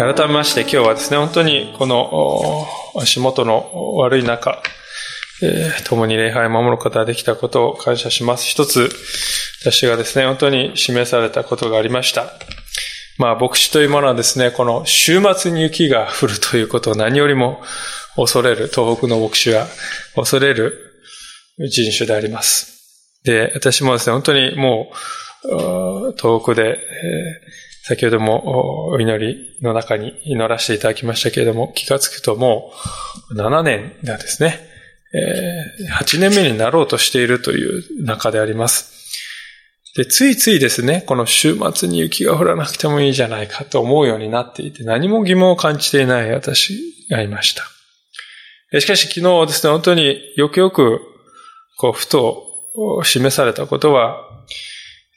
改めまして今日はですね、本当にこの足元の悪い中、えー、共に礼拝を守ることができたことを感謝します。一つ、私がですね、本当に示されたことがありました。まあ、牧師というものはですね、この週末に雪が降るということを何よりも恐れる、東北の牧師は恐れる人種であります。で、私もですね、本当にもう、東北で、えー先ほどもお祈りの中に祈らせていただきましたけれども、気がつくともう7年がですね、8年目になろうとしているという中であります。で、ついついですね、この週末に雪が降らなくてもいいじゃないかと思うようになっていて、何も疑問を感じていない私がいました。しかし昨日ですね、本当によくよく、こう、ふと示されたことは、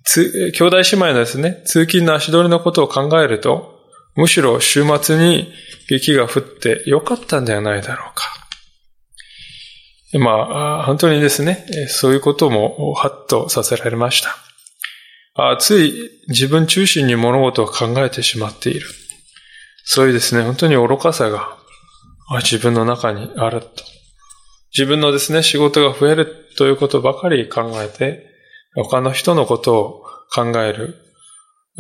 つ兄弟姉妹のですね、通勤の足取りのことを考えると、むしろ週末に雪が降ってよかったんではないだろうか。まあ、本当にですね、そういうこともハッとさせられました。あつい自分中心に物事を考えてしまっている。そういうですね、本当に愚かさが自分の中にあると。自分のですね、仕事が増えるということばかり考えて、他の人のことを考える、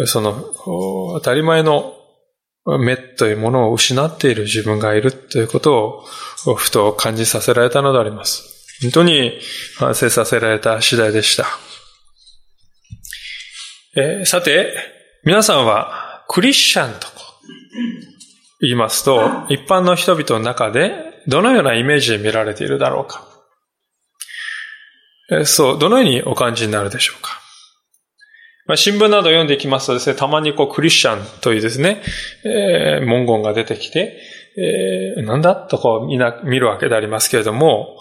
その当たり前の目というものを失っている自分がいるということをふと感じさせられたのであります。本当に反省させられた次第でした。えー、さて、皆さんはクリスチャンと言いますと、一般の人々の中でどのようなイメージで見られているだろうか。そう、どのようにお感じになるでしょうか？まあ、新聞など読んでいきますとですね、たまにこうクリスチャンというですね、えー、文言が出てきて、えー、なんだとこうみな見るわけでありますけれども、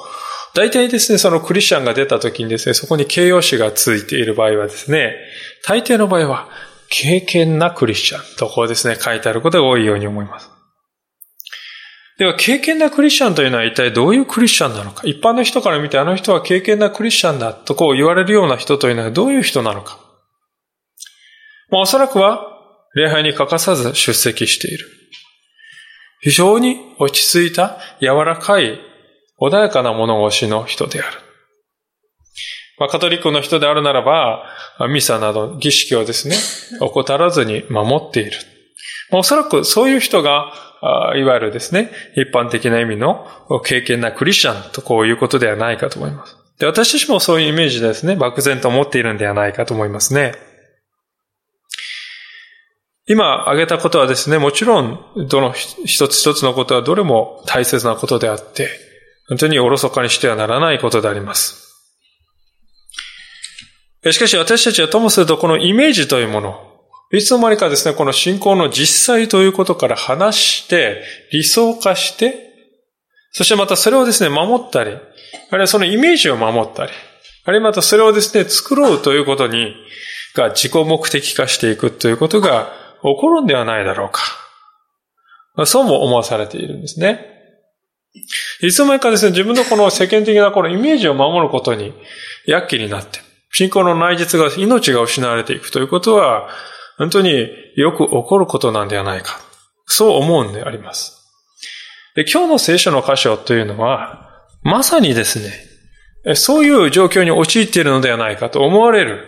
大体ですね、そのクリスチャンが出た時にですね、そこに形容詞がついている場合はですね、大抵の場合は、経験なクリスチャンとこうですね、書いてあることが多いように思います。では、経験なクリスチャンというのは一体どういうクリスチャンなのか？一般の人から見てあの人は経験なクリスチャンだとこう言われるような人というのはどういう人なのか？まあ、おそらくは礼拝に欠かさず出席している。非常に落ち着いた柔らかい穏やかな物腰の人である。まあ、カトリックの人であるならば、ミサなど儀式をですね、怠らずに守っている。まあ、おそらくそういう人がいわゆるですね、一般的な意味の経験なクリスチャンとこういうことではないかと思います。で私たちもそういうイメージでですね、漠然と思っているんではないかと思いますね。今挙げたことはですね、もちろん、どの一つ一つのことはどれも大切なことであって、本当におろそかにしてはならないことであります。しかし私たちはともするとこのイメージというもの、いつの間にかですね、この信仰の実際ということから話して、理想化して、そしてまたそれをですね、守ったり、あるいはそのイメージを守ったり、あるいはまたそれをですね、作ろうということに、が自己目的化していくということが起こるんではないだろうか。そうも思わされているんですね。いつの間にかですね、自分のこの世間的なこのイメージを守ることに躍起になって、信仰の内実が、命が失われていくということは、本当によく起こることなんではないか。そう思うんであります。で今日の聖書の箇所というのは、まさにですね、そういう状況に陥っているのではないかと思われる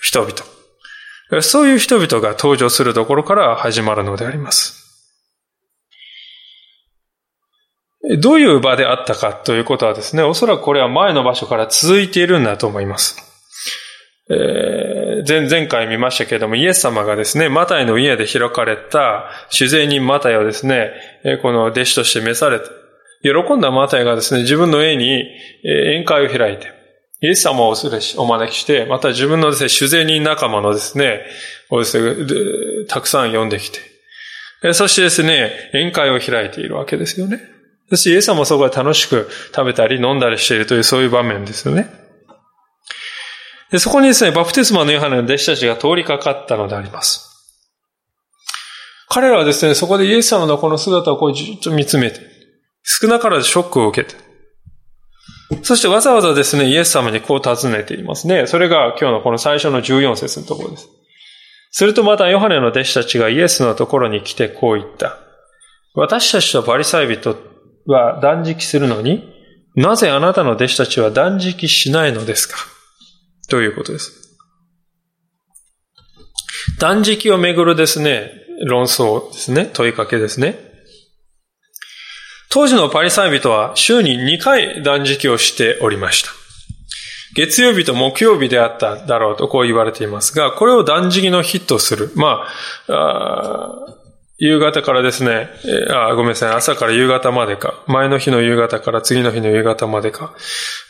人々。そういう人々が登場するところから始まるのであります。どういう場であったかということはですね、おそらくこれは前の場所から続いているんだと思います。えー、前前回見ましたけれども、イエス様がですね、マタイの家で開かれた主税人マタイをですね、この弟子として召されて、喜んだマタイがですね、自分の家に宴会を開いて、イエス様をお招きして、また自分のですね、主税人仲間のですね、をですね、たくさん呼んできて、そしてですね、宴会を開いているわけですよね。そしてイエス様もそこで楽しく食べたり飲んだりしているというそういう場面ですよね。でそこにですね、バプテスマのヨハネの弟子たちが通りかかったのであります。彼らはですね、そこでイエス様のこの姿をこうじっと見つめて、少なからずショックを受けて、そしてわざわざですね、イエス様にこう尋ねていますね。それが今日のこの最初の14節のところです。するとまたヨハネの弟子たちがイエスのところに来てこう言った。私たちとバリサイ人は断食するのに、なぜあなたの弟子たちは断食しないのですか？ということです。断食をめぐるですね、論争ですね、問いかけですね。当時のパリサイ人は週に2回断食をしておりました。月曜日と木曜日であっただろうとこう言われていますが、これを断食の日とする。まあ、あ夕方からですね、あ、ごめんなさい、朝から夕方までか、前の日の夕方から次の日の夕方までか、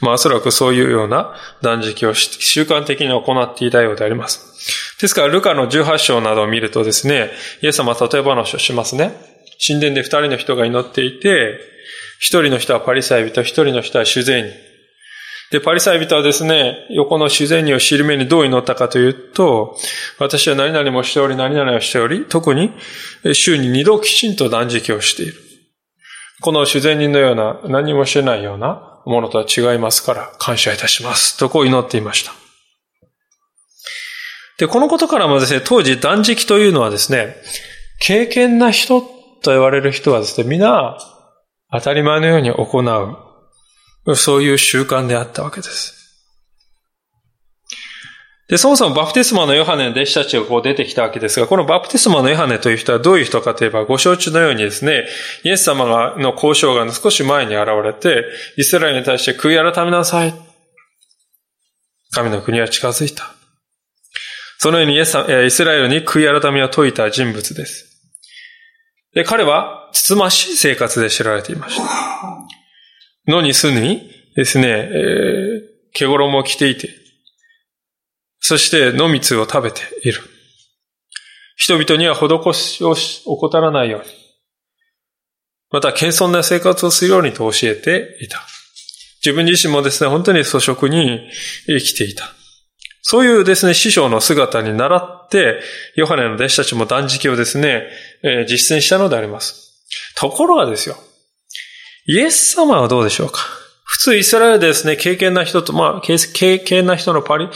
まあおそらくそういうような断食を習慣的に行っていたようであります。ですから、ルカの18章などを見るとですね、イエス様は例え話をしますね。神殿で二人の人が祈っていて、一人の人はパリサイ人、一人の人は主税人。で、パリサイ人はですね、横の主税人を知る目にどう祈ったかというと、私は何々もしており、何々をしており、特に週に二度きちんと断食をしている。この主税人のような何もしてないようなものとは違いますから感謝いたします。とこう祈っていました。で、このことからもですね、当時断食というのはですね、経験な人と言われる人はですね、皆当たり前のように行う、そういう習慣であったわけです。で、そもそもバプテスマのヨハネの弟子たちがこう出てきたわけですが、このバプテスマのヨハネという人はどういう人かといえば、ご承知のようにですね、イエス様がの交渉が少し前に現れて、イスラエルに対して悔い改めなさい。神の国は近づいた。そのようにイエスイスラエルに悔い改めを説いた人物です。で、彼は、つつましい生活で知られていました。野に住みですね、えー、毛衣を着ていて、そして野蜜を食べている。人々には施しを怠らないように。また、謙遜な生活をするようにと教えていた。自分自身もですね、本当に粗食に生きていた。そういうですね、師匠の姿に倣って、ヨハネの弟子たちも断食をですね、えー、実践したのであります。ところがですよ、イエス様はどうでしょうか？普通イスラエルですね、経験な人と、まあ、経験な人のパリ、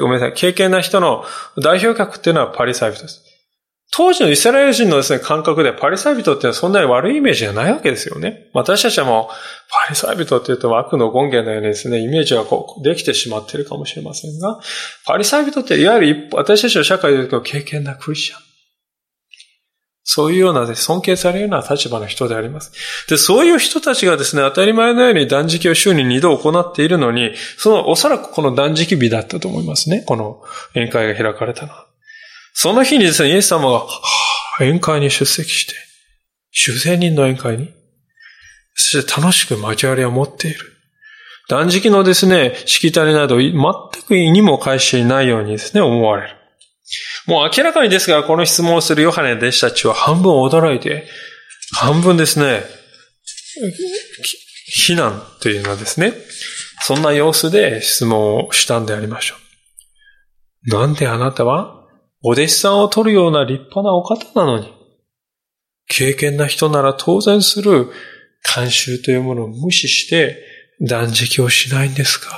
ごめんなさい、経験な人の代表格っていうのはパリサイ人です。当時のイスラエル人のですね、感覚でパリサイ人ってのはそんなに悪いイメージじゃないわけですよね。私たちはもう、パリサイ人って言うと悪の権限のようにですね、イメージはこう、できてしまっているかもしれませんが、パリサイ人っていわゆる私たちの社会で言うと経験なクリスチャン。そういうような、尊敬されるような立場の人であります。で、そういう人たちがですね、当たり前のように断食を週に2度行っているのに、その、おそらくこの断食日だったと思いますね。この宴会が開かれたのは。その日にですね、イエス様が、宴会に出席して、主税人の宴会に、そして楽しく交わりを持っている。断食のですね、しきたりなど、全く意にも返していないようにですね、思われる。もう明らかにですが、この質問をするヨハネ弟子たちは半分驚いて、半分ですね、非難というのはですね、そんな様子で質問をしたんでありましょう。なんであなたはお弟子さんを取るような立派なお方なのに、経験な人なら当然する慣習というものを無視して断食をしないんですか？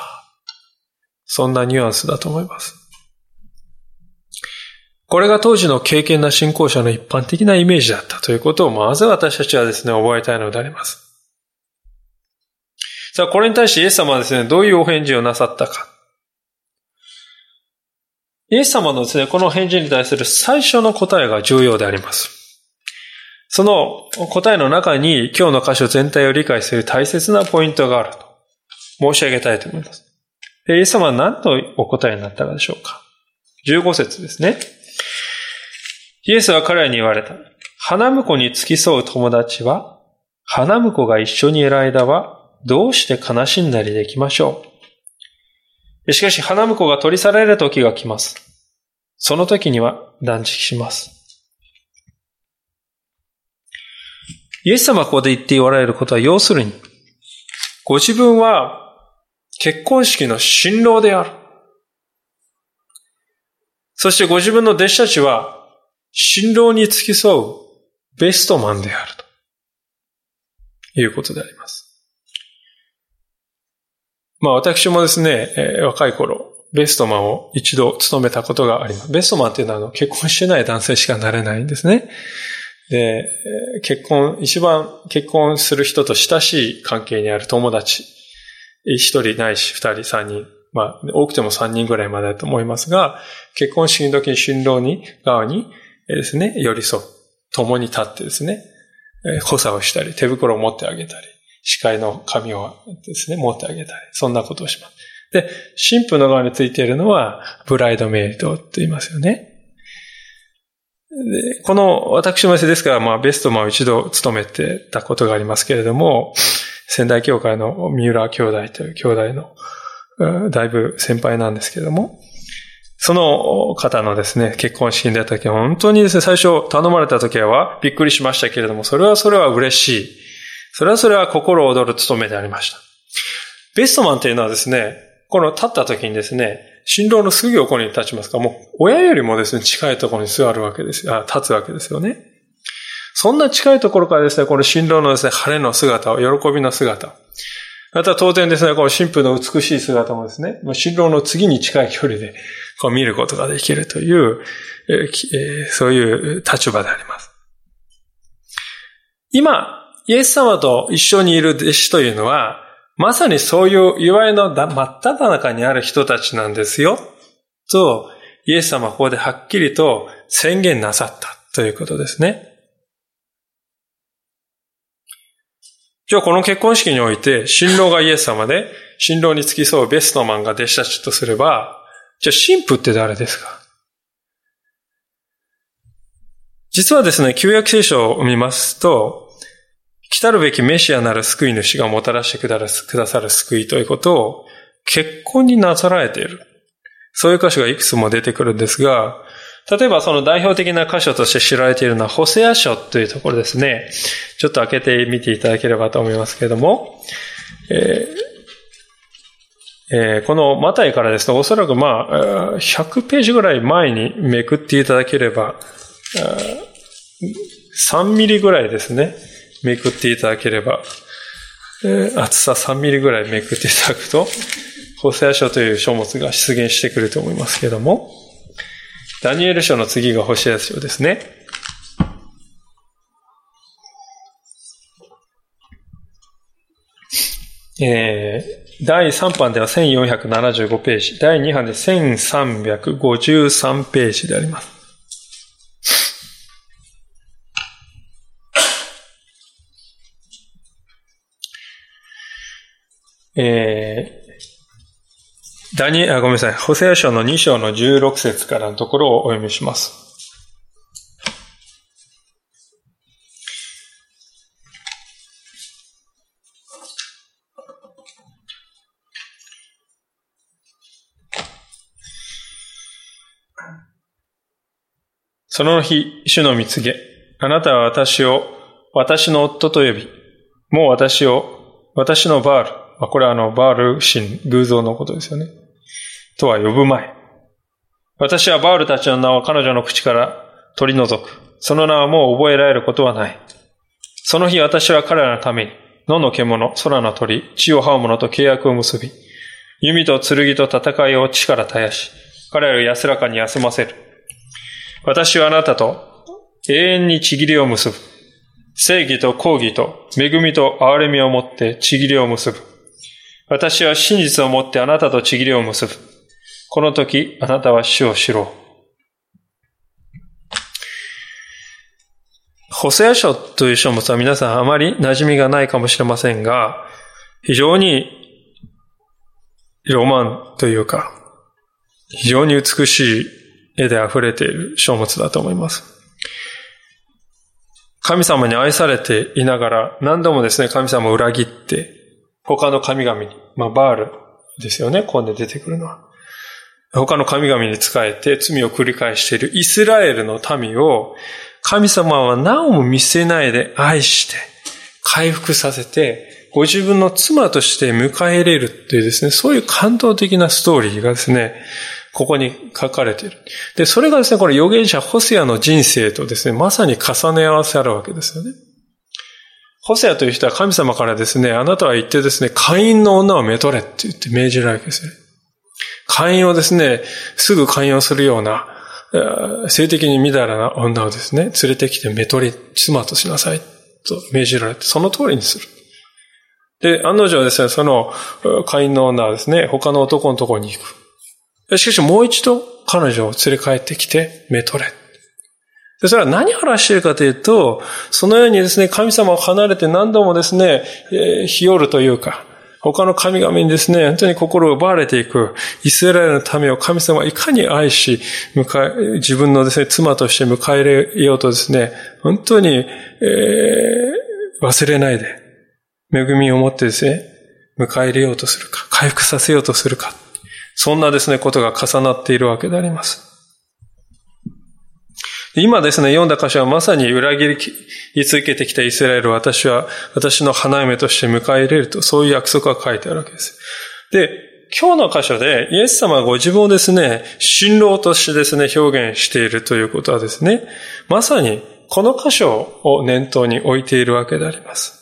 そんなニュアンスだと思います。これが当時の経験な信仰者の一般的なイメージだったということをまず私たちはですね、覚えたいのであります。さあ、これに対してイエス様はですね、どういうお返事をなさったか。イエス様のですね、この返事に対する最初の答えが重要であります。その答えの中に今日の箇所全体を理解する大切なポイントがあると申し上げたいと思います。イエス様は何とお答えになったかでしょうか ?15 節ですね。イエスは彼らに言われた。花婿に付き添う友達は、花婿が一緒にいる間は、どうして悲しんだりできましょう？しかし、花婿が取り去られる時が来ます。その時には断食します。イエス様がここで言っておられることは、要するに、ご自分は結婚式の新郎である。そしてご自分の弟子たちは、新郎に付き添うベストマンであるということであります。まあ私もですね、えー、若い頃、ベストマンを一度務めたことがあります。ベストマンっていうのはあの結婚してない男性しかなれないんですね。で、結婚、一番結婚する人と親しい関係にある友達、一人ないし二人三人、まあ多くても三人ぐらいまでだと思いますが、結婚式の時に新郎に、側にですね、寄り添う。共に立ってですね、補佐をしたり、手袋を持ってあげたり、司会の紙をですね、持ってあげたり、そんなことをします。で、神父の側についているのは、ブライドメイドって言いますよね。でこの、私もですから、まあ、ベストマンを一度務めてたことがありますけれども、仙台教会の三浦兄弟という兄弟の、だいぶ先輩なんですけれども、その方のですね、結婚式に出た時は本当にですね、最初頼まれた時はびっくりしましたけれども、それはそれは嬉しい。それはそれは心躍る務めでありました。ベストマンというのはですね、この立った時にですね、新郎のすぐ横に立ちますから、もう親よりもですね、近いところに座るわけですよ。立つわけですよね。そんな近いところからですね、この新郎のですね、晴れの姿を、喜びの姿。また当然ですね、この神父の美しい姿もですね、新郎の次に近い距離でこう見ることができるという、え、そういう立場であります。今、イエス様と一緒にいる弟子というのは、まさにそういう祝いの真っ只中にある人たちなんですよ。と、イエス様はここではっきりと宣言なさったということですね。じゃあこの結婚式において、新郎がイエス様で、新郎に付き添うベストマンが弟子たちとすれば、じゃあ神父って誰ですか？実はですね、旧約聖書を見ますと、来たるべきメシアなる救い主がもたらしてくださる救いということを結婚になさられている。そういう箇所がいくつも出てくるんですが、例えばその代表的な箇所として知られているのは、ホセア書というところですね。ちょっと開けてみていただければと思いますけれども、えーえー、このマタイからですと、おそらくまあ、100ページぐらい前にめくっていただければ、3ミリぐらいですね。めくっていただければ、えー、厚さ3ミリぐらいめくっていただくと、ホセア書という書物が出現してくると思いますけれども、ダニエル書の次がホセア書ですね。えー、第3版では1475ページ、第2版で1353ページであります。えー、ダニあ、ごめんなさい。ホセア書の2章の16節からのところをお読みします。その日、主の見告げ、あなたは私を、私の夫と呼び、もう私を、私のバール、まあ、これはあの、バール神、偶像のことですよね。とは呼ぶ前。私はバールたちの名を彼女の口から取り除く。その名はもう覚えられることはない。その日私は彼らのために、野の獣、空の鳥、地を這う者と契約を結び、弓と剣と戦いを地から絶やし、彼らを安らかに休ませる。私はあなたと永遠にちぎりを結ぶ。正義と公義と恵みと憐れみをもってちぎりを結ぶ。私は真実をもってあなたとちぎりを結ぶ。この時、あなたは死を知ろう。ホセア書という書物は皆さんあまり馴染みがないかもしれませんが、非常にロマンというか、非常に美しい絵で溢れている書物だと思います。神様に愛されていながら何度もですね、神様を裏切って他の神々に、まあ、バールですよね、ここで出てくるのは。他の神々に仕えて罪を繰り返しているイスラエルの民を、神様はなおも見せないで愛して、回復させて、ご自分の妻として迎え入れるっていうですね、そういう感動的なストーリーがですね、ここに書かれている。で、それがですね、これ預言者ホセアの人生とですね、まさに重ね合わせあるわけですよね。ホセアという人は神様からですね、あなたは言ってですね、会員の女をめとれって言って命じるわけですよね。会員をですね、すぐ会員をするような、性的にみだらな女をですね、連れてきてめとり、妻としなさいと命じられて、その通りにする。で、案の定ですね、その会員の女はですね、他の男のところに行く。しかしもう一度彼女を連れ帰ってきて、めとれ。で、それは何を表しているかというと、そのようにですね、神様を離れて何度もですね、えー、日和るというか、他の神々にですね、本当に心を奪われていく、イスラエルのためを神様はいかに愛し、迎え、自分のですね、妻として迎え入れようとですね、本当に、えー、忘れないで、恵みを持ってですね、迎え入れようとするか、回復させようとするか、そんなですね、ことが重なっているわけであります。今ですね、読んだ箇所はまさに裏切り続けてきたイスラエルを私は、私の花嫁として迎え入れると、そういう約束が書いてあるわけです。で、今日の箇所でイエス様がご自分をですね、新郎としてですね、表現しているということはですね、まさにこの箇所を念頭に置いているわけであります。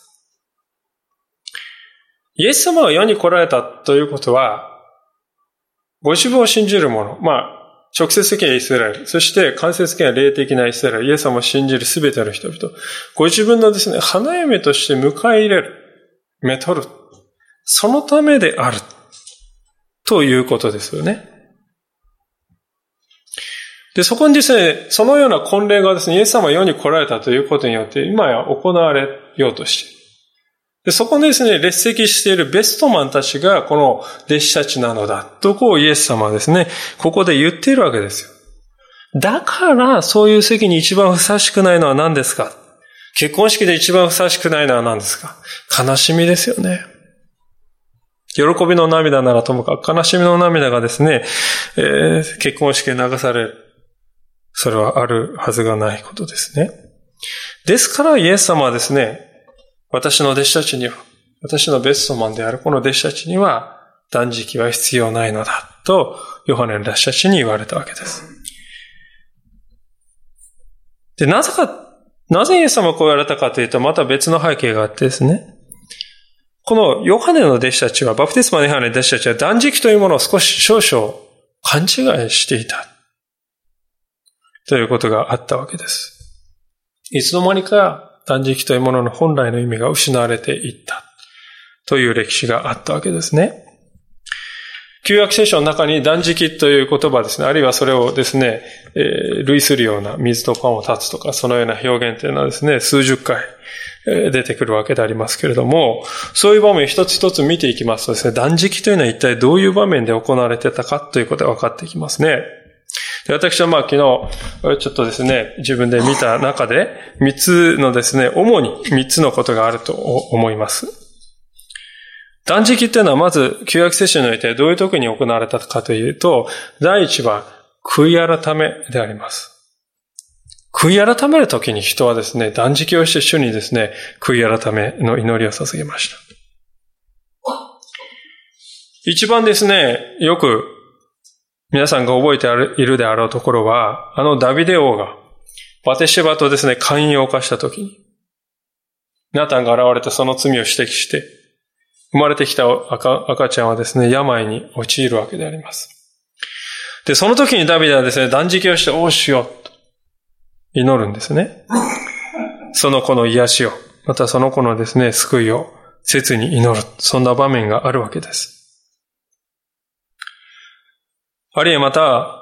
イエス様が世に来られたということは、ご自分を信じる者、まあ、直接的なイスラエル、そして間接的な霊的なイスラエル、イエス様を信じるすべての人々、ご自分のですね、花嫁として迎え入れる、めとる、そのためである、ということですよね。で、そこにですね、そのような婚礼がですね、イエス様が世に来られたということによって、今や行われようとしている。でそこでですね、列席しているベストマンたちがこの弟子たちなのだ。とこうイエス様はですね、ここで言っているわけですよ。だからそういう席に一番ふさしくないのは何ですか？結婚式で一番ふさしくないのは何ですか？悲しみですよね。喜びの涙ならともかく悲しみの涙がですね、えー、結婚式で流され。それはあるはずがないことですね。ですからイエス様はですね、私の弟子たちには、私のベストマンであるこの弟子たちには断食は必要ないのだと、ヨハネの弟子たちに言われたわけです。で、なぜか、なぜイエス様はこう言われたかというと、また別の背景があってですね。このヨハネの弟子たちは、バプテスマのヨハネの弟子たちは断食というものを少し少々勘違いしていた。ということがあったわけです。いつの間にか断食というものの本来の意味が失われていったという歴史があったわけですね。旧約聖書の中に断食という言葉ですね、あるいはそれをですね、えー、類するような水とパンを断つとか、そのような表現というのはですね、数十回出てくるわけでありますけれども、そういう場面一つ一つ見ていきますとですね、断食というのは一体どういう場面で行われてたかということが分かってきますね。私はまあ昨日、ちょっとですね、自分で見た中で、三つのですね、主に三つのことがあると思います。断食っていうのはまず、旧約聖書においてどういう時に行われたかというと、第一は、悔い改めであります。悔い改める時に人はですね、断食をして主にですね、悔い改めの祈りを捧げました。一番ですね、よく皆さんが覚えているであろうところは、あのダビデ王が、バテシェバとですね、寛容を犯したときに、ナタンが現れてその罪を指摘して、生まれてきた赤ちゃんはですね、病に陥るわけであります。で、その時にダビデはですね、断食をして、おうしようと祈るんですね。その子の癒しを、またその子のですね、救いを切に祈る。そんな場面があるわけです。あるいはまた、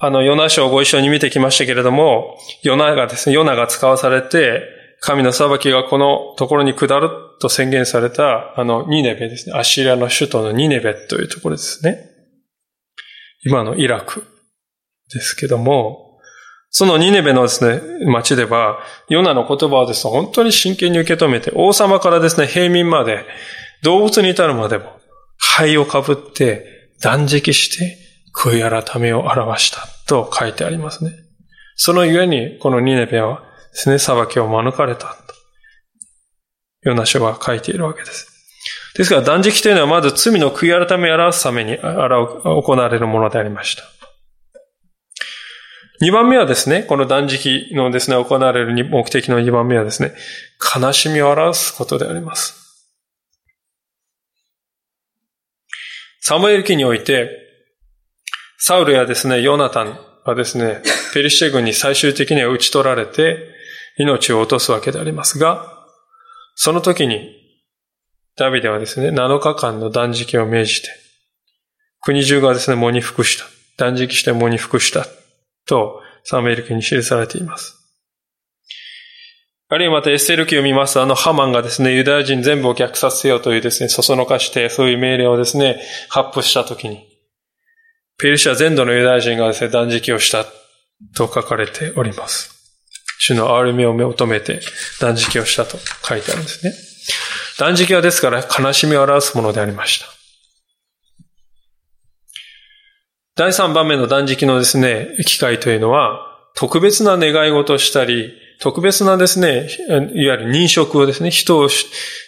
あの、ヨナ書をご一緒に見てきましたけれども、ヨナがですね、ヨナが使わされて、神の裁きがこのところに下ると宣言された、あの、ニネベですね。アシリアの首都のニネベというところですね。今のイラクですけども、そのニネベのですね、町では、ヨナの言葉をですね、本当に真剣に受け止めて、王様からですね、平民まで、動物に至るまでも、灰をかぶって、断食して、悔い改めを表したと書いてありますね。そのゆえに、このニネベはですね、裁きを免れたと。ヨナ書は書いているわけです。ですから断食というのはまず罪の悔い改めを表すために行われるものでありました。二番目はですね、この断食のですね、行われる目的の二番目はですね、悲しみを表すことであります。サムエル記において、サウルやですね、ヨナタンはですね、ペリシテ軍に最終的には討ち取られて、命を落とすわけでありますが、その時に、ダビデはですね、7日間の断食を命じて、国中がですね、喪に服した。断食して喪に服した。と、サムエル記に記されています。あるいはまたエステル記を見ますと、あのハマンがですね、ユダヤ人全部を虐殺せよというですね、そそのかして、そういう命令をですね、発布したときに、ペルシャ全土のユダヤ人がですね、断食をしたと書かれております。主の憐れみを求めて断食をしたと書いてあるんですね。断食はですから悲しみを表すものでありました。第3番目の断食のですね、機会というのは、特別な願い事をしたり、特別なですね、いわゆる認職をですね、人を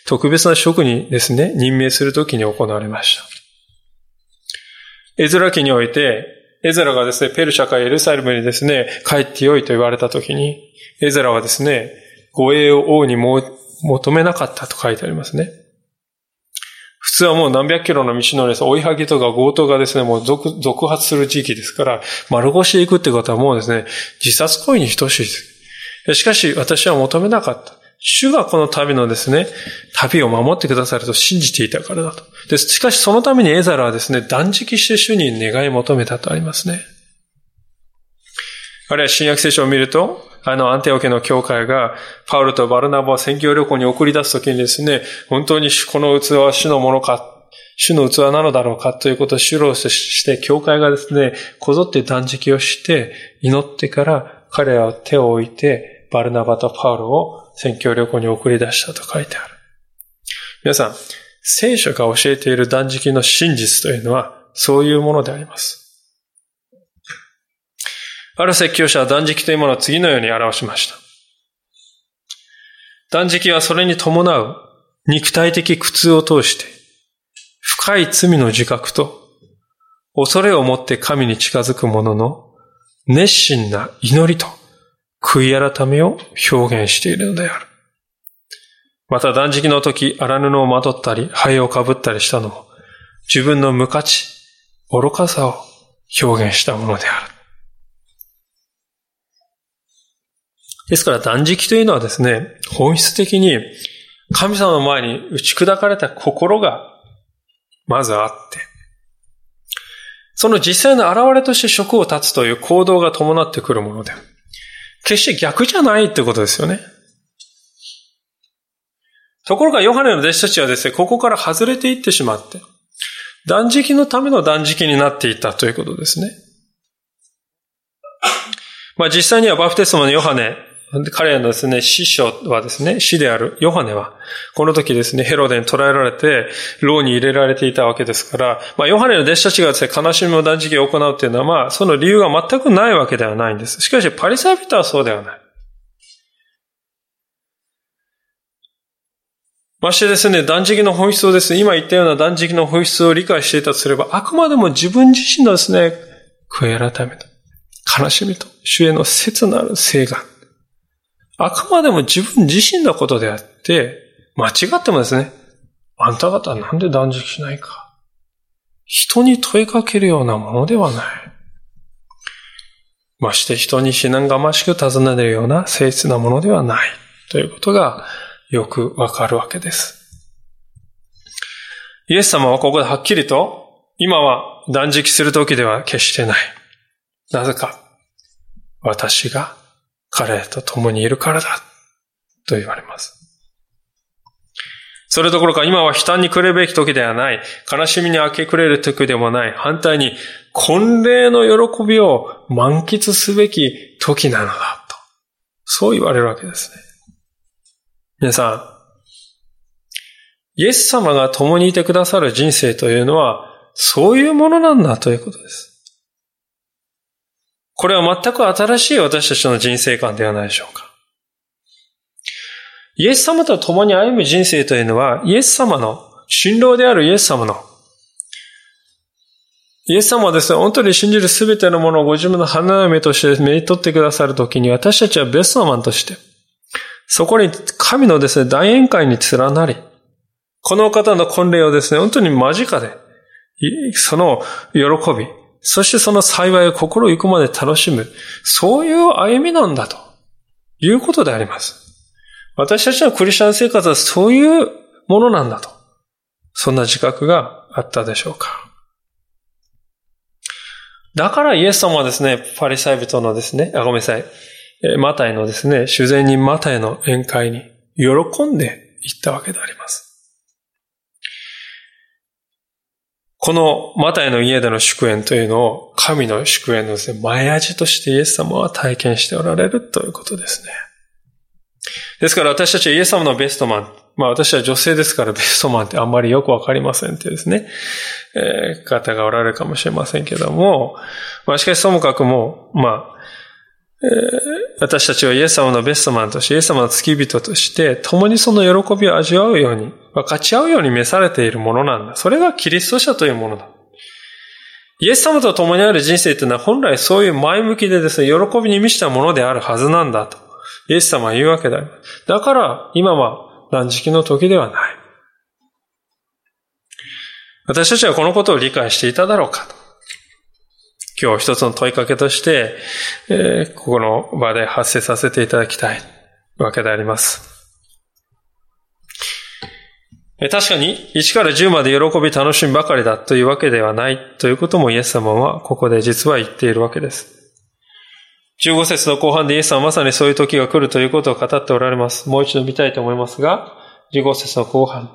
特別な職にですね、任命するときに行われました。エズラ記において、エズラがですね、ペルシャからエルサレムにですね、帰ってよいと言われたときに、エズラはですね、護衛を王に求めなかったと書いてありますね。普通はもう何百キロの道のです、追いはぎとか強盗がですね、もう続続発する地域ですから、丸腰で行くってことはもうですね、自殺行為に等しいです。しかし私は求めなかった。主がこの旅のですね、旅を守ってくださると信じていたからだと。です。しかしそのためにエザラはですね、断食して主に願い求めたとありますね。あるいは新約聖書を見ると、あのアンテオ家の教会が、パウルとバルナバを宣教旅行に送り出すときにですね、本当にこの器は主のものか、主の器なのだろうかということを主導して、教会がですね、こぞって断食をして、祈ってから彼らは手を置いて、バルナバとパウルを宣教旅行に送り出したと書いてある。皆さん、聖書が教えている断食の真実というのは、そういうものであります。ある説教者は断食というものを次のように表しました。断食はそれに伴う肉体的苦痛を通して、深い罪の自覚と恐れを持って神に近づく者の熱心な祈りと悔い改めを表現しているのである。また断食の時、荒布をまとったり、灰をかぶったりしたのも、自分の無価値、愚かさを表現したものである。ですから断食というのはですね、本質的に神様の前に打ち砕かれた心がまずあって、その実際の現れとして職を立つという行動が伴ってくるものである、決して逆じゃないってことですよね。ところがヨハネの弟子たちはですね、ここから外れていってしまって、断食のための断食になっていったということですね。まあ実際にはバフテスマのヨハネ彼らのですね、師匠はですね、師であるヨハネは、この時ですね、ヘロデに捕らえられて、牢に入れられていたわけですから、まあ、ヨハネの弟子たちがですね、悲しみの断食を行うっていうのは、まあ、その理由が全くないわけではないんです。しかし、パリサイ人はそうではない。ましてですね、断食の本質をですね、今言ったような断食の本質を理解していたとすれば、あくまでも自分自身のですね、悔い改めと、悲しみと、主への切なる聖願、あくまでも自分自身のことであって、間違ってもですね、あんた方はなんで断食しないか。人に問いかけるようなものではない。まして人に至難がましく尋ねるような誠実なものではない。ということがよくわかるわけです。イエス様はここではっきりと、今は断食する時では決してない。なぜか、私が彼と共にいるからだ。と言われます。それどころか今は悲嘆にくれるべき時ではない。悲しみに明け暮れる時でもない。反対に、婚礼の喜びを満喫すべき時なのだ。と。そう言われるわけですね。皆さん、イエス様が共にいてくださる人生というのは、そういうものなんだということです。これは全く新しい私たちの人生観ではないでしょうか。イエス様と共に歩む人生というのは、イエス様の、新郎であるイエス様の、イエス様はですね、本当に信じるすべてのものをご自分の花嫁として目に取ってくださるときに、私たちはベストマンとして、そこに神のですね、大宴会に連なり、この方の婚礼をですね、本当に間近で、その喜び、そしてその幸いを心ゆくまで楽しむ、そういう歩みなんだということであります。私たちのクリスチャン生活はそういうものなんだと。そんな自覚があったでしょうか。だからイエス様はですね、パリサイ人のですね、あ、ごめんなさい。マタイのですね、主前人マタイの宴会に喜んで行ったわけであります。このマタイの家での祝宴というのを神の祝宴のですね、前味としてイエス様は体験しておられるということですね。ですから私たちはイエス様のベストマン。まあ私は女性ですからベストマンってあんまりよくわかりませんってですね、えー、方がおられるかもしれませんけども、まあしかしともかくも、まあ、私たちはイエス様のベストマンとして、イエス様の付き人として、共にその喜びを味わうように、分かち合うように召されているものなんだ。それがキリスト者というものだ。イエス様と共にある人生というのは本来そういう前向きでですね、喜びに満ちたものであるはずなんだと。イエス様は言うわけだ。だから、今は断食の時ではない。私たちはこのことを理解していただろうかと。今日一つの問いかけとして、えー、ここの場で発生させていただきたいわけであります。確かに、1から10まで喜び楽しみばかりだというわけではないということもイエス様はここで実は言っているわけです。15節の後半でイエスはまさにそういう時が来るということを語っておられます。もう一度見たいと思いますが、15節の後半。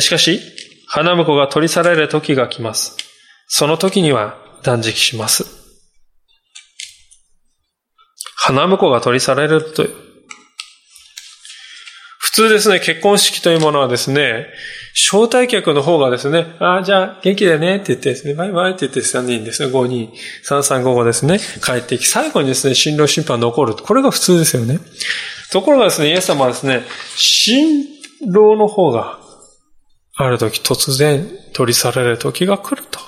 しかし、花婿が取り去られる時が来ます。その時には断食します。花婿が取り去られると普通ですね、結婚式というものはですね、招待客の方がですね、ああ、じゃあ元気だよねって言ってですね、バイバイって言って3人ですね、5人、3355ですね、帰ってき、最後にですね、新郎審判残る。これが普通ですよね。ところがですね、イエス様はですね、新郎の方がある時突然取り去られる時が来ると。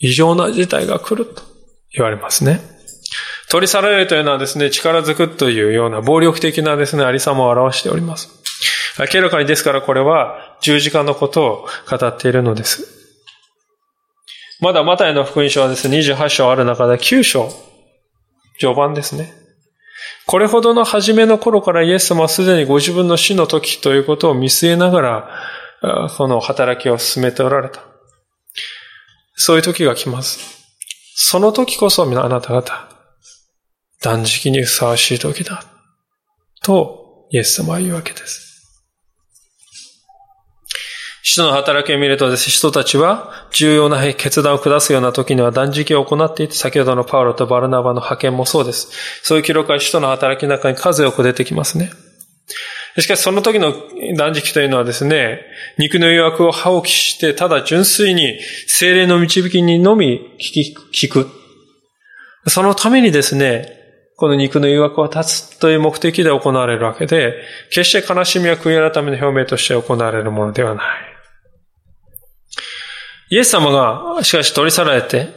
異常な事態が来ると言われますね。取り去られるというのはですね、力づくというような暴力的なですね、ありさまを表しております。明らかにですからこれは十字架のことを語っているのです。まだマタイの福音書はですね、28章ある中で9章、序盤ですね。これほどの初めの頃からイエス様はすでにご自分の死の時ということを見据えながら、この働きを進めておられた。そういう時が来ます。その時こそあなた方、断食にふさわしい時だ。と、イエス様は言うわけです。使徒の働きを見るとです、人たちは重要な決断を下すような時には断食を行っていて、先ほどのパウロとバルナバの派遣もそうです。そういう記録は使徒の働きの中に数多く出てきますね。しかしその時の断食というのはですね、肉の誘惑を放棄して、ただ純粋に精霊の導きにのみ聞く。そのためにですね、この肉の誘惑を断つという目的で行われるわけで、決して悲しみや悔い改めの表明として行われるものではない。イエス様が、しかし取り去られて、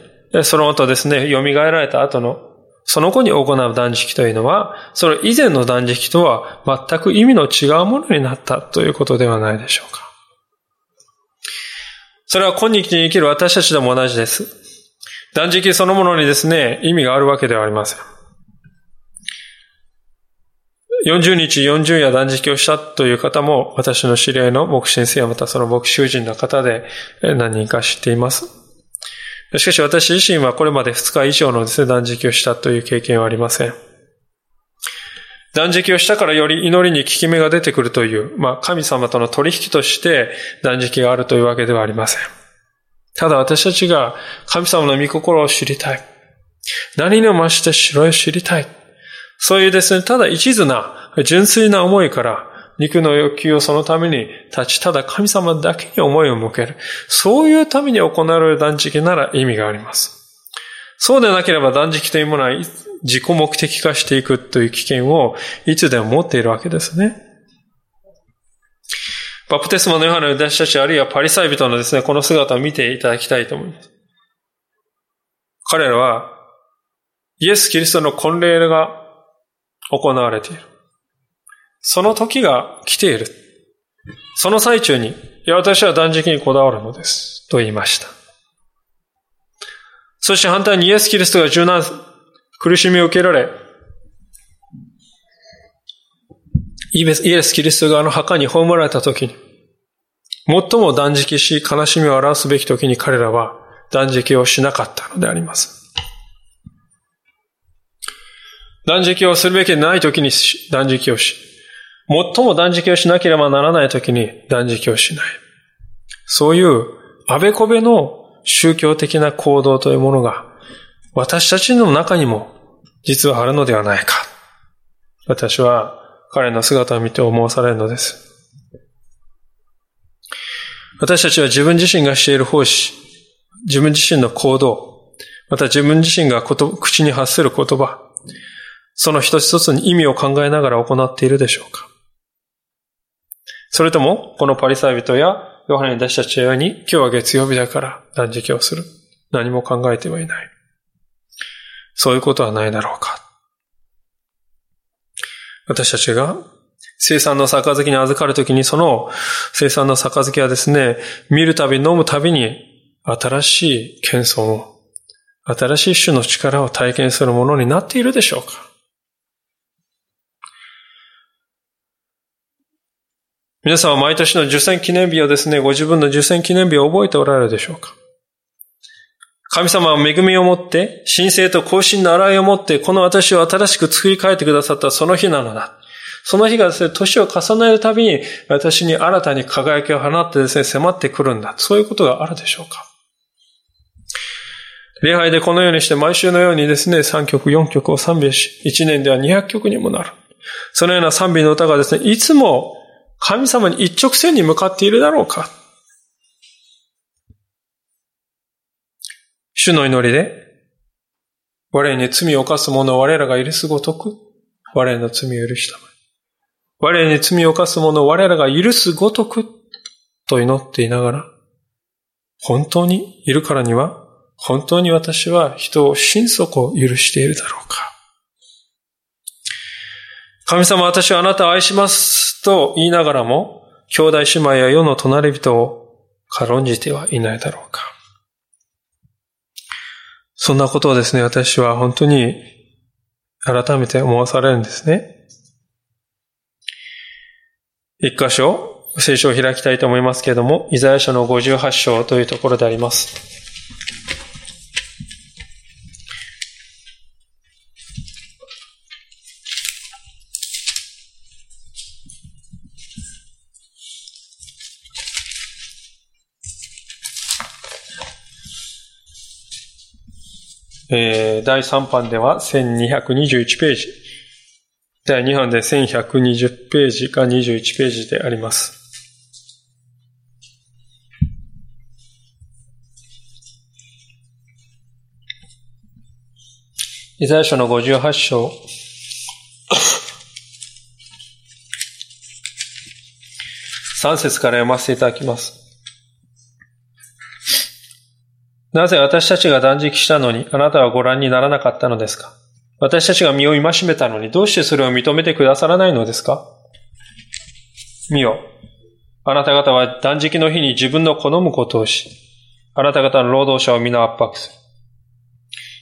その後ですね、蘇られた後の、その後に行う断食というのは、それ以前の断食とは全く意味の違うものになったということではないでしょうか。それは今日に生きる私たちでも同じです。断食そのものにですね、意味があるわけではありません。40日40夜断食をしたという方も、私の知り合いの牧師先生やまたその牧師友人の方で何人か知っています。しかし私自身はこれまで2日以上のですね、断食をしたという経験はありません。断食をしたからより祈りに効き目が出てくるという、まあ神様との取引として断食があるというわけではありません。ただ私たちが神様の御心を知りたい。何にも増して白を知りたい。そういうですね、ただ一途な、純粋な思いから、肉の欲求をそのために立ち、ただ神様だけに思いを向ける。そういうために行われる断食なら意味があります。そうでなければ断食というものは自己目的化していくという危険をいつでも持っているわけですね。バプテスマのヨハネの弟子たち、あるいはパリサイ人のですね、この姿を見ていただきたいと思います。彼らは、イエス・キリストの婚礼が行われている。その時が来ている。その最中に、いや、私は断食にこだわるのです。と言いました。そして反対にイエス・キリストが柔軟、苦しみを受けられ、イエス・キリストがあの墓に葬られた時に、最も断食し悲しみを表すべき時に彼らは断食をしなかったのであります。断食をするべきでない時に断食をし、最も断食をしなければならない時に断食をしない。そういうあべこべの宗教的な行動というものが私たちの中にも実はあるのではないか。私は彼の姿を見て思わされるのです。私たちは自分自身がしている奉仕、自分自身の行動、また自分自身が口に発する言葉、その一つ一つに意味を考えながら行っているでしょうかそれとも、このパリサイ人やヨハネに出した知恵に、今日は月曜日だから断食をする。何も考えてはいない。そういうことはないだろうか。私たちが生産の杯に預かるときに、その生産の杯はですね、見るたび、飲むたびに、新しい謙遜を、新しい種の力を体験するものになっているでしょうか皆さんは毎年の受選記念日をですね、ご自分の受選記念日を覚えておられるでしょうか？神様は恵みを持って、神聖と更新の洗いを持って、この私を新しく作り変えてくださったその日なのだ。その日がですね、年を重ねるたびに、私に新たに輝きを放ってですね、迫ってくるんだ。そういうことがあるでしょうか？礼拝でこのようにして毎週のようにですね、3曲、4曲を賛美し、1年では200曲にもなる。そのような賛美の歌がですね、いつも神様に一直線に向かっているだろうか主の祈りで、我に罪を犯す者を我らが許すごとく、我らの罪を許したまえ。我に罪を犯す者を我らが許すごとく、と祈っていながら、本当にいるからには、本当に私は人を心底許しているだろうか。神様私はあなたを愛しますと言いながらも、兄弟姉妹や世の隣人を軽んじてはいないだろうか。そんなことをですね、私は本当に改めて思わされるんですね。一箇所、聖書を開きたいと思いますけれども、イザヤ書の58章というところであります。えー、第3版では1221ページ。第2版で1120ページか21ページであります。イザヤ書の58章。3節から読ませていただきます。なぜ私たちが断食したのにあなたはご覧にならなかったのですか？私たちが身を戒めたのにどうしてそれを認めてくださらないのですか？見よ。あなた方は断食の日に自分の好むことをし、あなた方の労働者を皆圧迫する。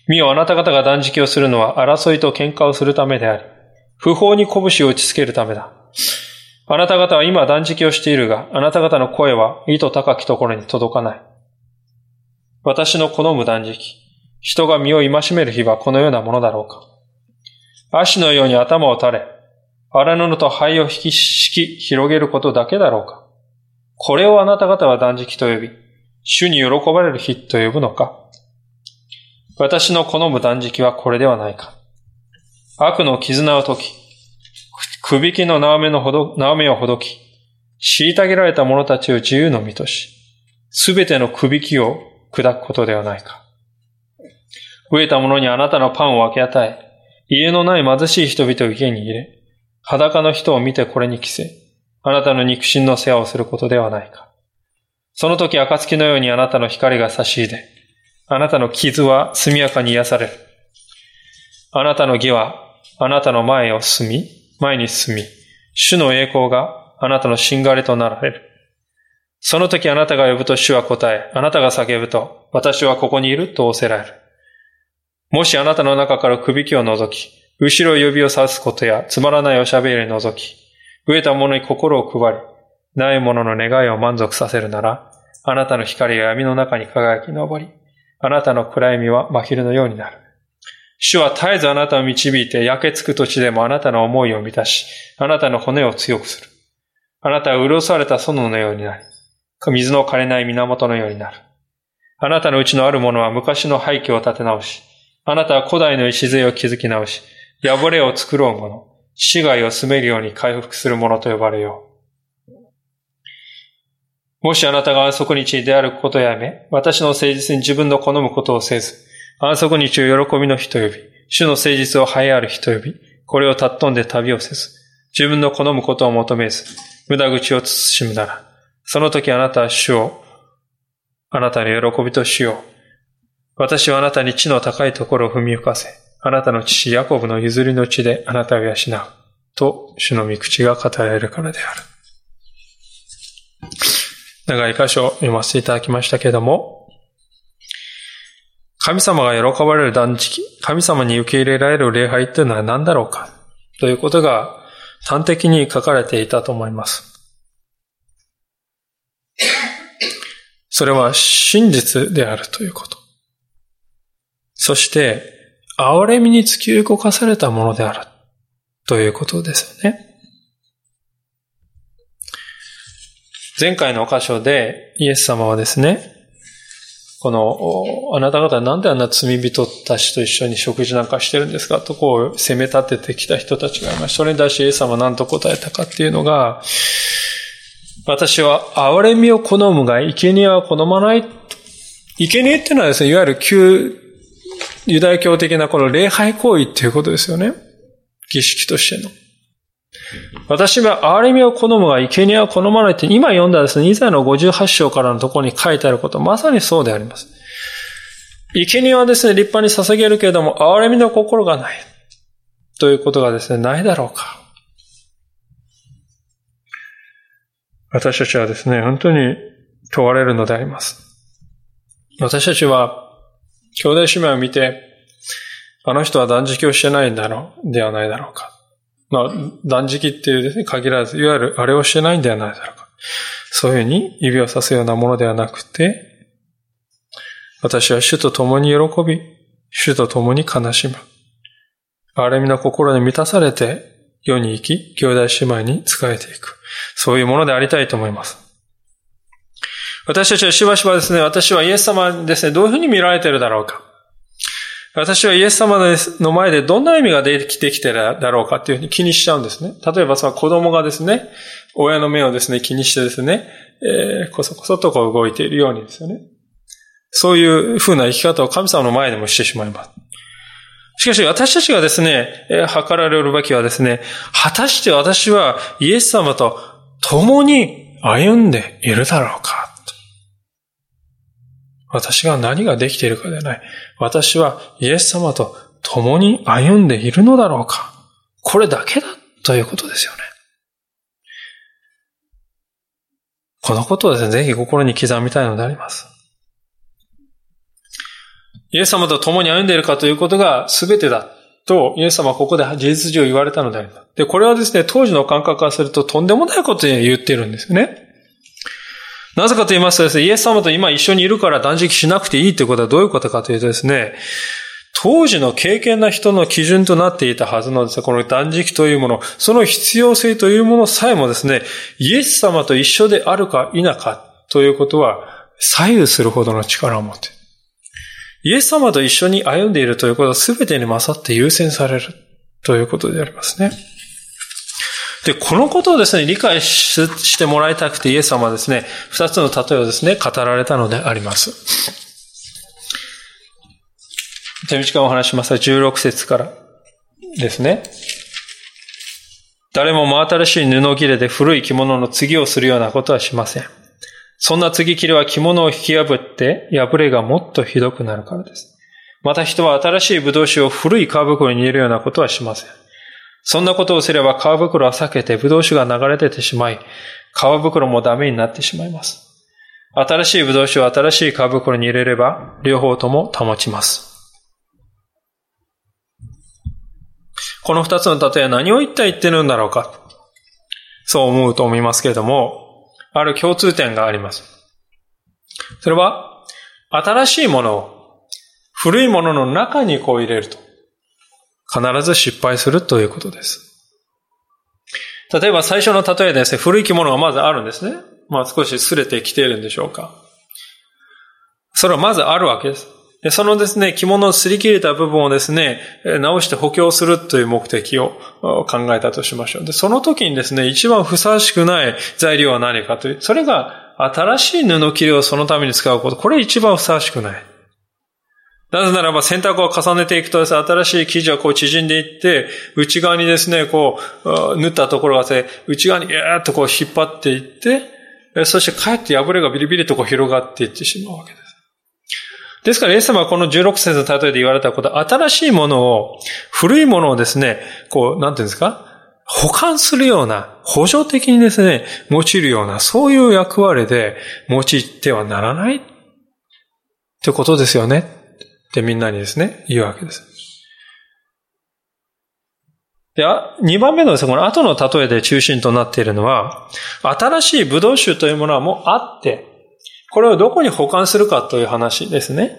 見よ、あなた方が断食をするのは争いと喧嘩をするためであり、不法に拳を打ちつけるためだ。あなた方は今断食をしているが、あなた方の声は意図高きところに届かない。私の好む断食。人が身を戒める日はこのようなものだろうか。足のように頭を垂れ、荒布と灰を引き敷き広げることだけだろうか。これをあなた方は断食と呼び、主に喜ばれる日と呼ぶのか。私の好む断食はこれではないか。悪の絆を解き、首引きの縄目のほど、縄目をほどき、虐げられた者たちを自由の身とし、すべての首引きを砕くことではないか。飢えた者にあなたのパンを分け与え、家のない貧しい人々を家に入れ、裸の人を見てこれに着せ、あなたの肉親の世話をすることではないか。その時暁のようにあなたの光が差し入れ、あなたの傷は速やかに癒される。あなたの義はあなたの前を進み、前に進み、主の栄光があなたのしんがりとなられる。その時あなたが呼ぶと主は答え、あなたが叫ぶと、私はここにいると仰せられる。もしあなたの中から首輝を除き、後ろ指を指すことやつまらないおしゃべりを除き、飢えた者に心を配り、ない者の願いを満足させるなら、あなたの光が闇の中に輝き昇り、あなたの暗闇は真昼のようになる。主は絶えずあなたを導いて焼けつく土地でもあなたの思いを満たし、あなたの骨を強くする。あなたは潤された園のようになり、水の枯れない源のようになる。あなたのうちのあるものは昔の廃墟を立て直し、あなたは古代の礎を築き直し、破れを作ろうもの、死骸を住めるように回復するものと呼ばれよう。もしあなたが安息日であることをやめ、私の誠実に自分の好むことをせず、安息日を喜びの日と呼び、主の誠実を栄えある日と呼び、これを尊んで旅をせず、自分の好むことを求めず、無駄口を慎むなら、その時あなたは主を、あなたの喜びとしよう。私はあなたに地の高いところを踏み浮かせ、あなたの父ヤコブの譲りの地であなたを養う。と、主の御口が語られるからである。長い箇所を読ませていただきましたけれども、神様が喜ばれる断食、神様に受け入れられる礼拝というのは何だろうかということが端的に書かれていたと思います。それは真実であるということ。そして、憐れみに突き動かされたものであるということですよね。前回の箇所でイエス様はですね、この、あなた方なんであんな罪人たちと一緒に食事なんかしてるんですかとこう責め立ててきた人たちがいました。それに対してイエス様は何と答えたかっていうのが、私は憐れみを好むが、生贄は好まない。生贄っていうのはですね、いわゆる旧ユダヤ教的なこの礼拝行為っていうことですよね。儀式としての。私は憐れみを好むが、生贄は好まないって、今読んだですね、イザヤの58章からのところに書いてあること、まさにそうであります。生贄はですね、立派に捧げるけれども、憐れみの心がない。ということがですね、ないだろうか。私たちはですね、本当に問われるのであります。私たちは、兄弟姉妹を見て、あの人は断食をしてないんだろう、ではないだろうか。まあ、断食っていうですね、限らず、いわゆるあれをしてないんではないだろうか。そういうふうに指をさすようなものではなくて、私は主と共に喜び、主と共に悲しむ。憐れみの心に満たされて、世に生き、兄弟姉妹に仕えていく。そういうものでありたいと思います。私たちはしばしばですね、私はイエス様ですね、どういうふうに見られてるだろうか。私はイエス様の前でどんな意味ができてきてるだろうかっていうふうに気にしちゃうんですね。例えばさ、子供がですね、親の目をですね、気にしてですね、えー、こそこそとこう動いているようにですよね。そういうふうな生き方を神様の前でもしてしまいます。しかし私たちがですね、えー、測られるべきはですね、果たして私はイエス様と共に歩んでいるだろうか私が何ができているかではない。私はイエス様と共に歩んでいるのだろうか。これだけだということですよね。このことをですね、ぜひ心に刻みたいのであります。イエス様と共に歩んでいるかということが全てだと、イエス様はここで事実上言われたのであります。で、これはですね、当時の感覚からするととんでもないことを言っているんですよね。なぜかと言いますとですね、イエス様と今一緒にいるから断食しなくていいということはどういうことかというとですね、当時の経験な人の基準となっていたはずのですね、この断食というもの、その必要性というものさえもですね、イエス様と一緒であるか否かということは左右するほどの力を持っているイエス様と一緒に歩んでいるということは全てに勝って優先されるということでありますね。で、このことをですね、理解してもらいたくてイエス様はですね、二つの例えをですね、語られたのであります。手短にお話します、16節からですね。誰も真新しい布切れで古い着物の継ぎをするようなことはしません。そんな継ぎ切れは着物を引き破って、破れがもっとひどくなるからです。また人は新しい葡萄酒を古い皮袋に入れるようなことはしません。そんなことをすれば皮袋は避けて葡萄酒が流れ出てしまい、皮袋もダメになってしまいます。新しい葡萄酒を新しい皮袋に入れれば、両方とも保ちます。この二つの例えは何を一体言ってるんだろうか。そう思うと思いますけれども、ある共通点があります。それは、新しいものを古いものの中にこう入れると、必ず失敗するということです。例えば最初の例えですね、古い着物がまずあるんですね。まあ少し擦れてきているんでしょうか。それはまずあるわけです。そのですね、着物を擦り切れた部分をですね、直して補強するという目的を考えたとしましょう。で、その時にですね、一番ふさわしくない材料は何かという、それが新しい布切れをそのために使うこと。これ一番ふさわしくない。なぜならば洗濯を重ねていくとですね、新しい生地はこう縮んでいって、内側にですね、こう、縫ったところがですね、内側にギューッとこう引っ張っていって、そしてかえって破れがビリビリとこう広がっていってしまうわけです。ですから、イエス様はこの16節の例えで言われたこと、新しいものを、古いものをですね、こう、なんていうんですか？保管するような、補助的にですね、用いるような、そういう役割で用いてはならないってことですよね。ってみんなにですね、言うわけです。で、2番目のですね、この後の例えで中心となっているのは、新しいブドウ酒というものはもうあって、これをどこに保管するかという話ですね。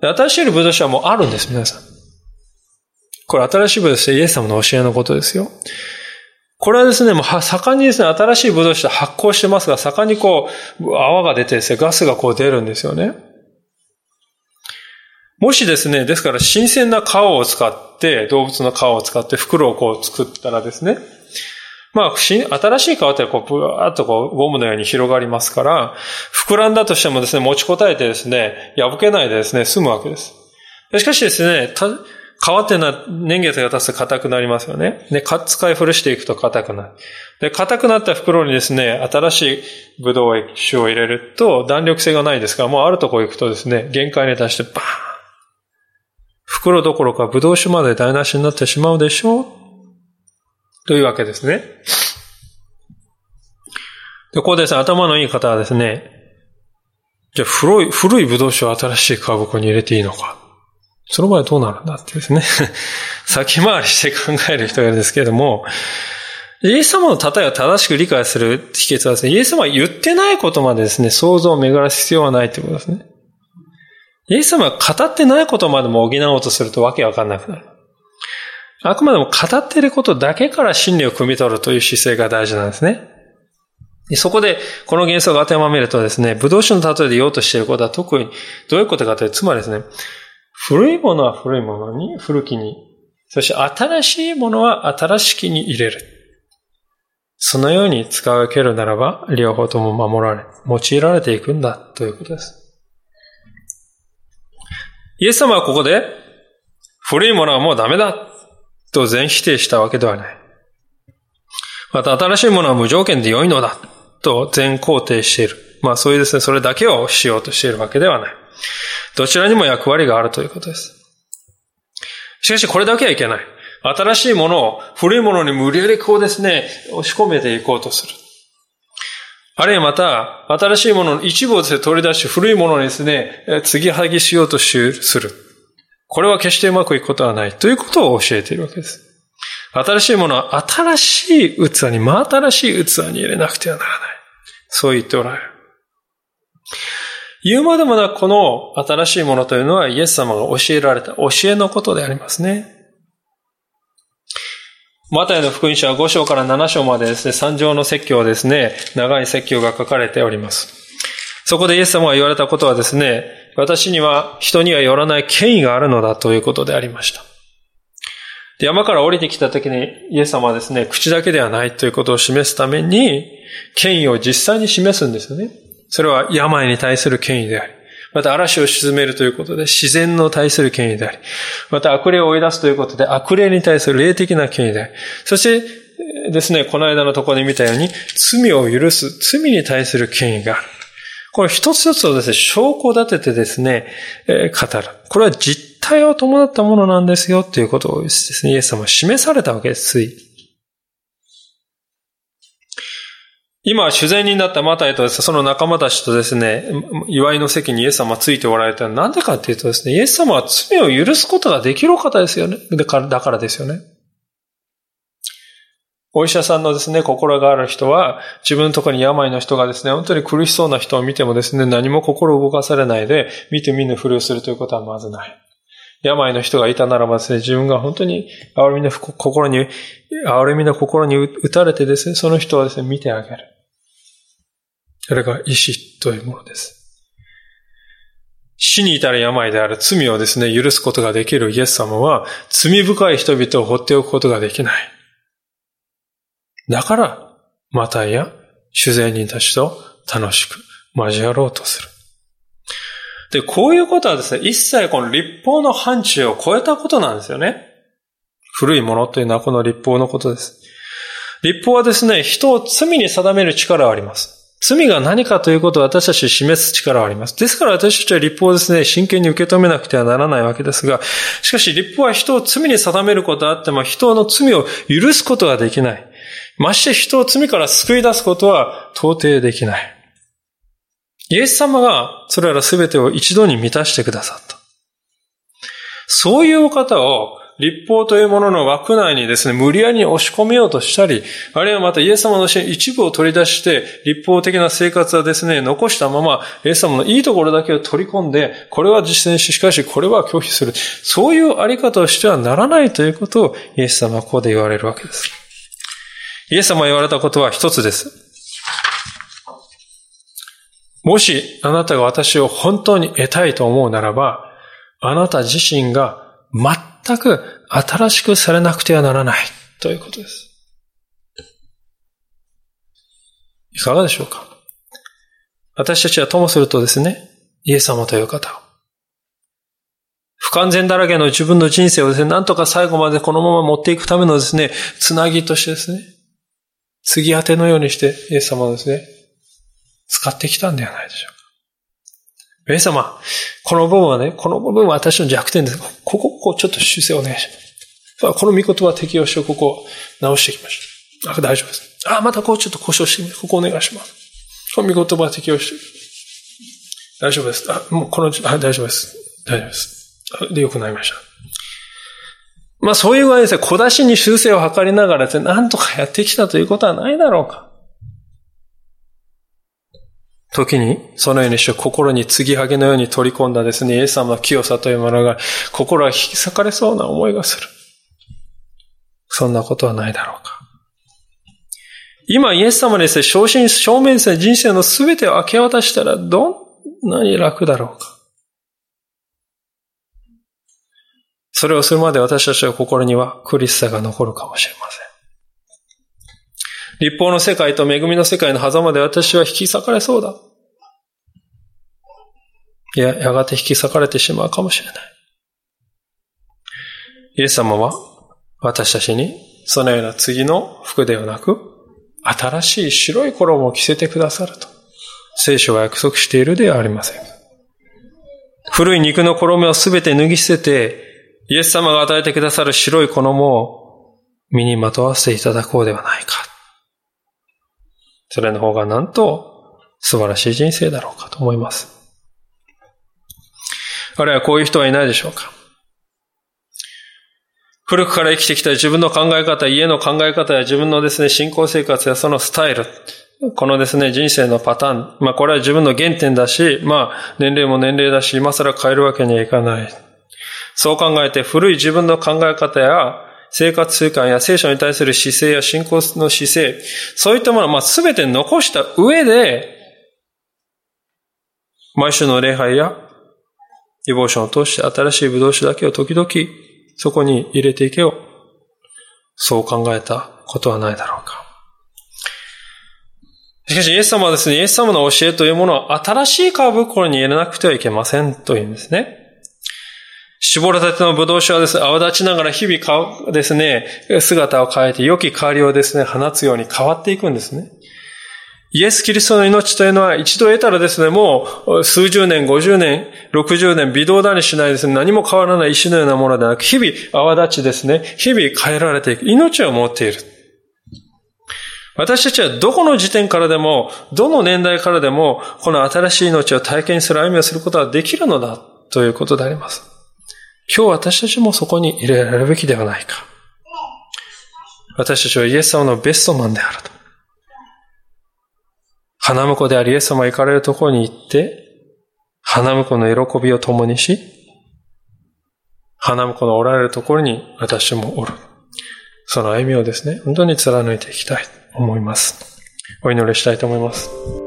新しいブドウ酒はもうあるんです、皆さん。これ新しいブドウ酒イエス様の教えのことですよ。これはですね、もう盛んにですね、新しいブドウ酒発酵してますが、盛んにこう、泡が出てですね、ガスがこう出るんですよね。もしですね、ですから新鮮な皮を使って、動物の皮を使って袋をこう作ったらですね、まあ、新しい皮ってこう、ぶわーっとこう、ゴムのように広がりますから、膨らんだとしてもですね、持ちこたえてですね、破けないでですね、済むわけです。しかしですね、皮っていうのは年月が経つと硬くなりますよね。で、使い古していくと硬くなる。で、硬くなった袋にですね、新しいブドウ酒を入れると弾力性がないですから、もうあるとこ行くとですね、限界に達してバーン袋どころかブドウ酒まで台無しになってしまうでしょうというわけですね。で、こうですね、頭のいい方はですね、じゃあ古い、古いブドウ酒を新しい皮袋に入れていいのか。その場合どうなるんだってですね。先回りして考える人がいるんですけれども、イエス様の例えを正しく理解する秘訣はですね、イエス様は言ってないことまでですね、想像を巡らす必要はないということですね。イエス様は語ってないことまでも補おうとするとわけわかんなくなる。あくまでも語っていることだけから真理を汲み取るという姿勢が大事なんですね。そこで、この幻想が当てはめるとですね、武道酒の例えで言おうとしていることは特にどういうことかというと、つまりですね、古いものは古いものに、古きに、そして新しいものは新しきに入れる。そのように使い分けるならば、両方とも守られ、用いられていくんだということです。イエス様はここで、古いものはもうダメだと全否定したわけではない。また新しいものは無条件で良いのだと全肯定している。まあそういうですね、それだけをしようとしているわけではない。どちらにも役割があるということです。しかしこれだけはいけない。新しいものを古いものに無理やりこうですね、押し込めていこうとする。あるいはまた、新しいものの一部をですね、取り出し、古いものにですね、継ぎはぎしようとする。これは決してうまくいくことはない。ということを教えているわけです。新しいものは新しい器に、真新しい器に入れなくてはならない。そう言っておられる。言うまでもなくこの新しいものというのはイエス様が教えられた教えのことでありますね。マタイの福音書は5章から7章までですね、三条の説教ですね、長い説教が書かれております。そこでイエス様が言われたことはですね、私には人にはよらない権威があるのだということでありました。山から降りてきた時にイエス様はですね、口だけではないということを示すために、権威を実際に示すんですよね。それは病に対する権威であり、また嵐を沈めるということで自然の対する権威であり、また悪霊を追い出すということで悪霊に対する霊的な権威であり、そしてですね、この間のところで見たように、罪を許す、罪に対する権威がある。これ一つ一つをですね、証拠を立ててですね、えー、語る。これは実体を伴ったものなんですよっていうことをですね、イエス様は示されたわけです、つい。今、主前になったマタイと、その仲間たちとですね、祝いの席にイエス様はついておられたのは、なんでかっていうとですね、イエス様は罪を許すことができる方ですよね。だからだからですよね。お医者さんのですね、心がある人は、自分ところに病の人がですね、本当に苦しそうな人を見てもですね、何も心を動かされないで、見て見ぬふりをするということはまずない。病の人がいたならばですね、自分が本当に憐れみの心に、憐れみの心に打たれてですね、その人をですね、見てあげる。それが意志というものです。死に至る病である罪をですね、許すことができるイエス様は、罪深い人々を放っておくことができない。だから、マタイや主税人たちと楽しく交わろうとする。で、こういうことはですね、一切この立法の範疇を超えたことなんですよね。古いものというのはこの立法のことです。立法はですね、人を罪に定める力があります。罪が何かということを私たち示す力があります。ですから私たちは立法をですね、真剣に受け止めなくてはならないわけですが、しかし立法は人を罪に定めることはあっても、人の罪を許すことができない。まして人を罪から救い出すことは到底できない。イエス様がそれらすべてを一度に満たしてくださった。そういうお方を立法というものの枠内にですね、無理やり押し込めようとしたり、あるいはまたイエス様の一部を取り出して、立法的な生活はですね、残したまま、イエス様のいいところだけを取り込んで、これは実践し、しかしこれは拒否する。そういうあり方をしてはならないということを、イエス様はここで言われるわけです。イエス様が言われたことは一つです。もしあなたが私を本当に得たいと思うならば、あなた自身が全く新しくされなくてはならないということです。いかがでしょうか？私たちはともするとですね、イエス様という方を、不完全だらけの自分の人生をですね、なんとか最後までこのまま持っていくためのですね、つなぎとしてですね、継ぎ当てのようにしてイエス様をですね、使ってきたんではないでしょうか。イエス様、この部分はね、この部分は私の弱点です。ここ、ここちょっと修正お願いします。この見言葉適用して、ここ直していきましょう。あ、大丈夫です。あ、またこうちょっと故障してみて、ここお願いします。この見言葉適用して。大丈夫です。あ、もうこの、あ、大丈夫です。大丈夫です。で、よくなりました。まあそういう具合ですね、小出しに修正を図りながらですね、なんとかやってきたということはないだろうか。時に、そのようにして心に継ぎはぎのように取り込んだですね、イエス様の清さというものが、心が引き裂かれそうな思いがする。そんなことはないだろうか。今、イエス様にですね、正真正面ですね、人生の全てを明け渡したら、どんなに楽だろうか。それをするまで私たちの心には苦しさが残るかもしれません。立法の世界と恵みの世界の狭間で私は引き裂かれそうだ。いや、やがて引き裂かれてしまうかもしれない。イエス様は私たちにそのような次の服ではなく、新しい白い衣を着せてくださると、聖書は約束しているではありません。古い肉の衣をすべて脱ぎ捨てて、イエス様が与えてくださる白い衣を身にまとわせていただこうではないか。それの方がなんと素晴らしい人生だろうかと思います。あるいはこういう人はいないでしょうか古くから生きてきた自分の考え方、家の考え方や自分のですね、信仰生活やそのスタイル、このですね、人生のパターン、まあこれは自分の原点だし、まあ年齢も年齢だし、今更変えるわけにはいかない。そう考えて古い自分の考え方や生活習慣や聖書に対する姿勢や信仰の姿勢、そういったものはま全て残した上で、毎週の礼拝やディボーションを通して新しい武道酒だけを時々そこに入れていけよ。そう考えたことはないだろうか。しかし、イエス様はですね、イエス様の教えというものは新しい皮袋に入れなくてはいけませんというんですね。絞らたての葡萄酒はですね、泡立ちながら日々ですね、姿を変えて良き香りをですね、放つように変わっていくんですね。イエス・キリストの命というのは一度得たらですね、もう数十年、五十年、六十年、微動だにしないですね、何も変わらない石のようなものではなく、日々泡立ちですね、日々変えられていく。命を持っている。私たちはどこの時点からでも、どの年代からでも、この新しい命を体験する歩みをすることができるのだということであります。今日私たちもそこに入れられるべきではないか。私たちはイエス様のベストマンであると。花婿でありイエス様が行かれるところに行って、花婿の喜びを共にし、花婿のおられるところに私もおる。その歩みをですね、本当に貫いていきたいと思います。お祈りしたいと思います。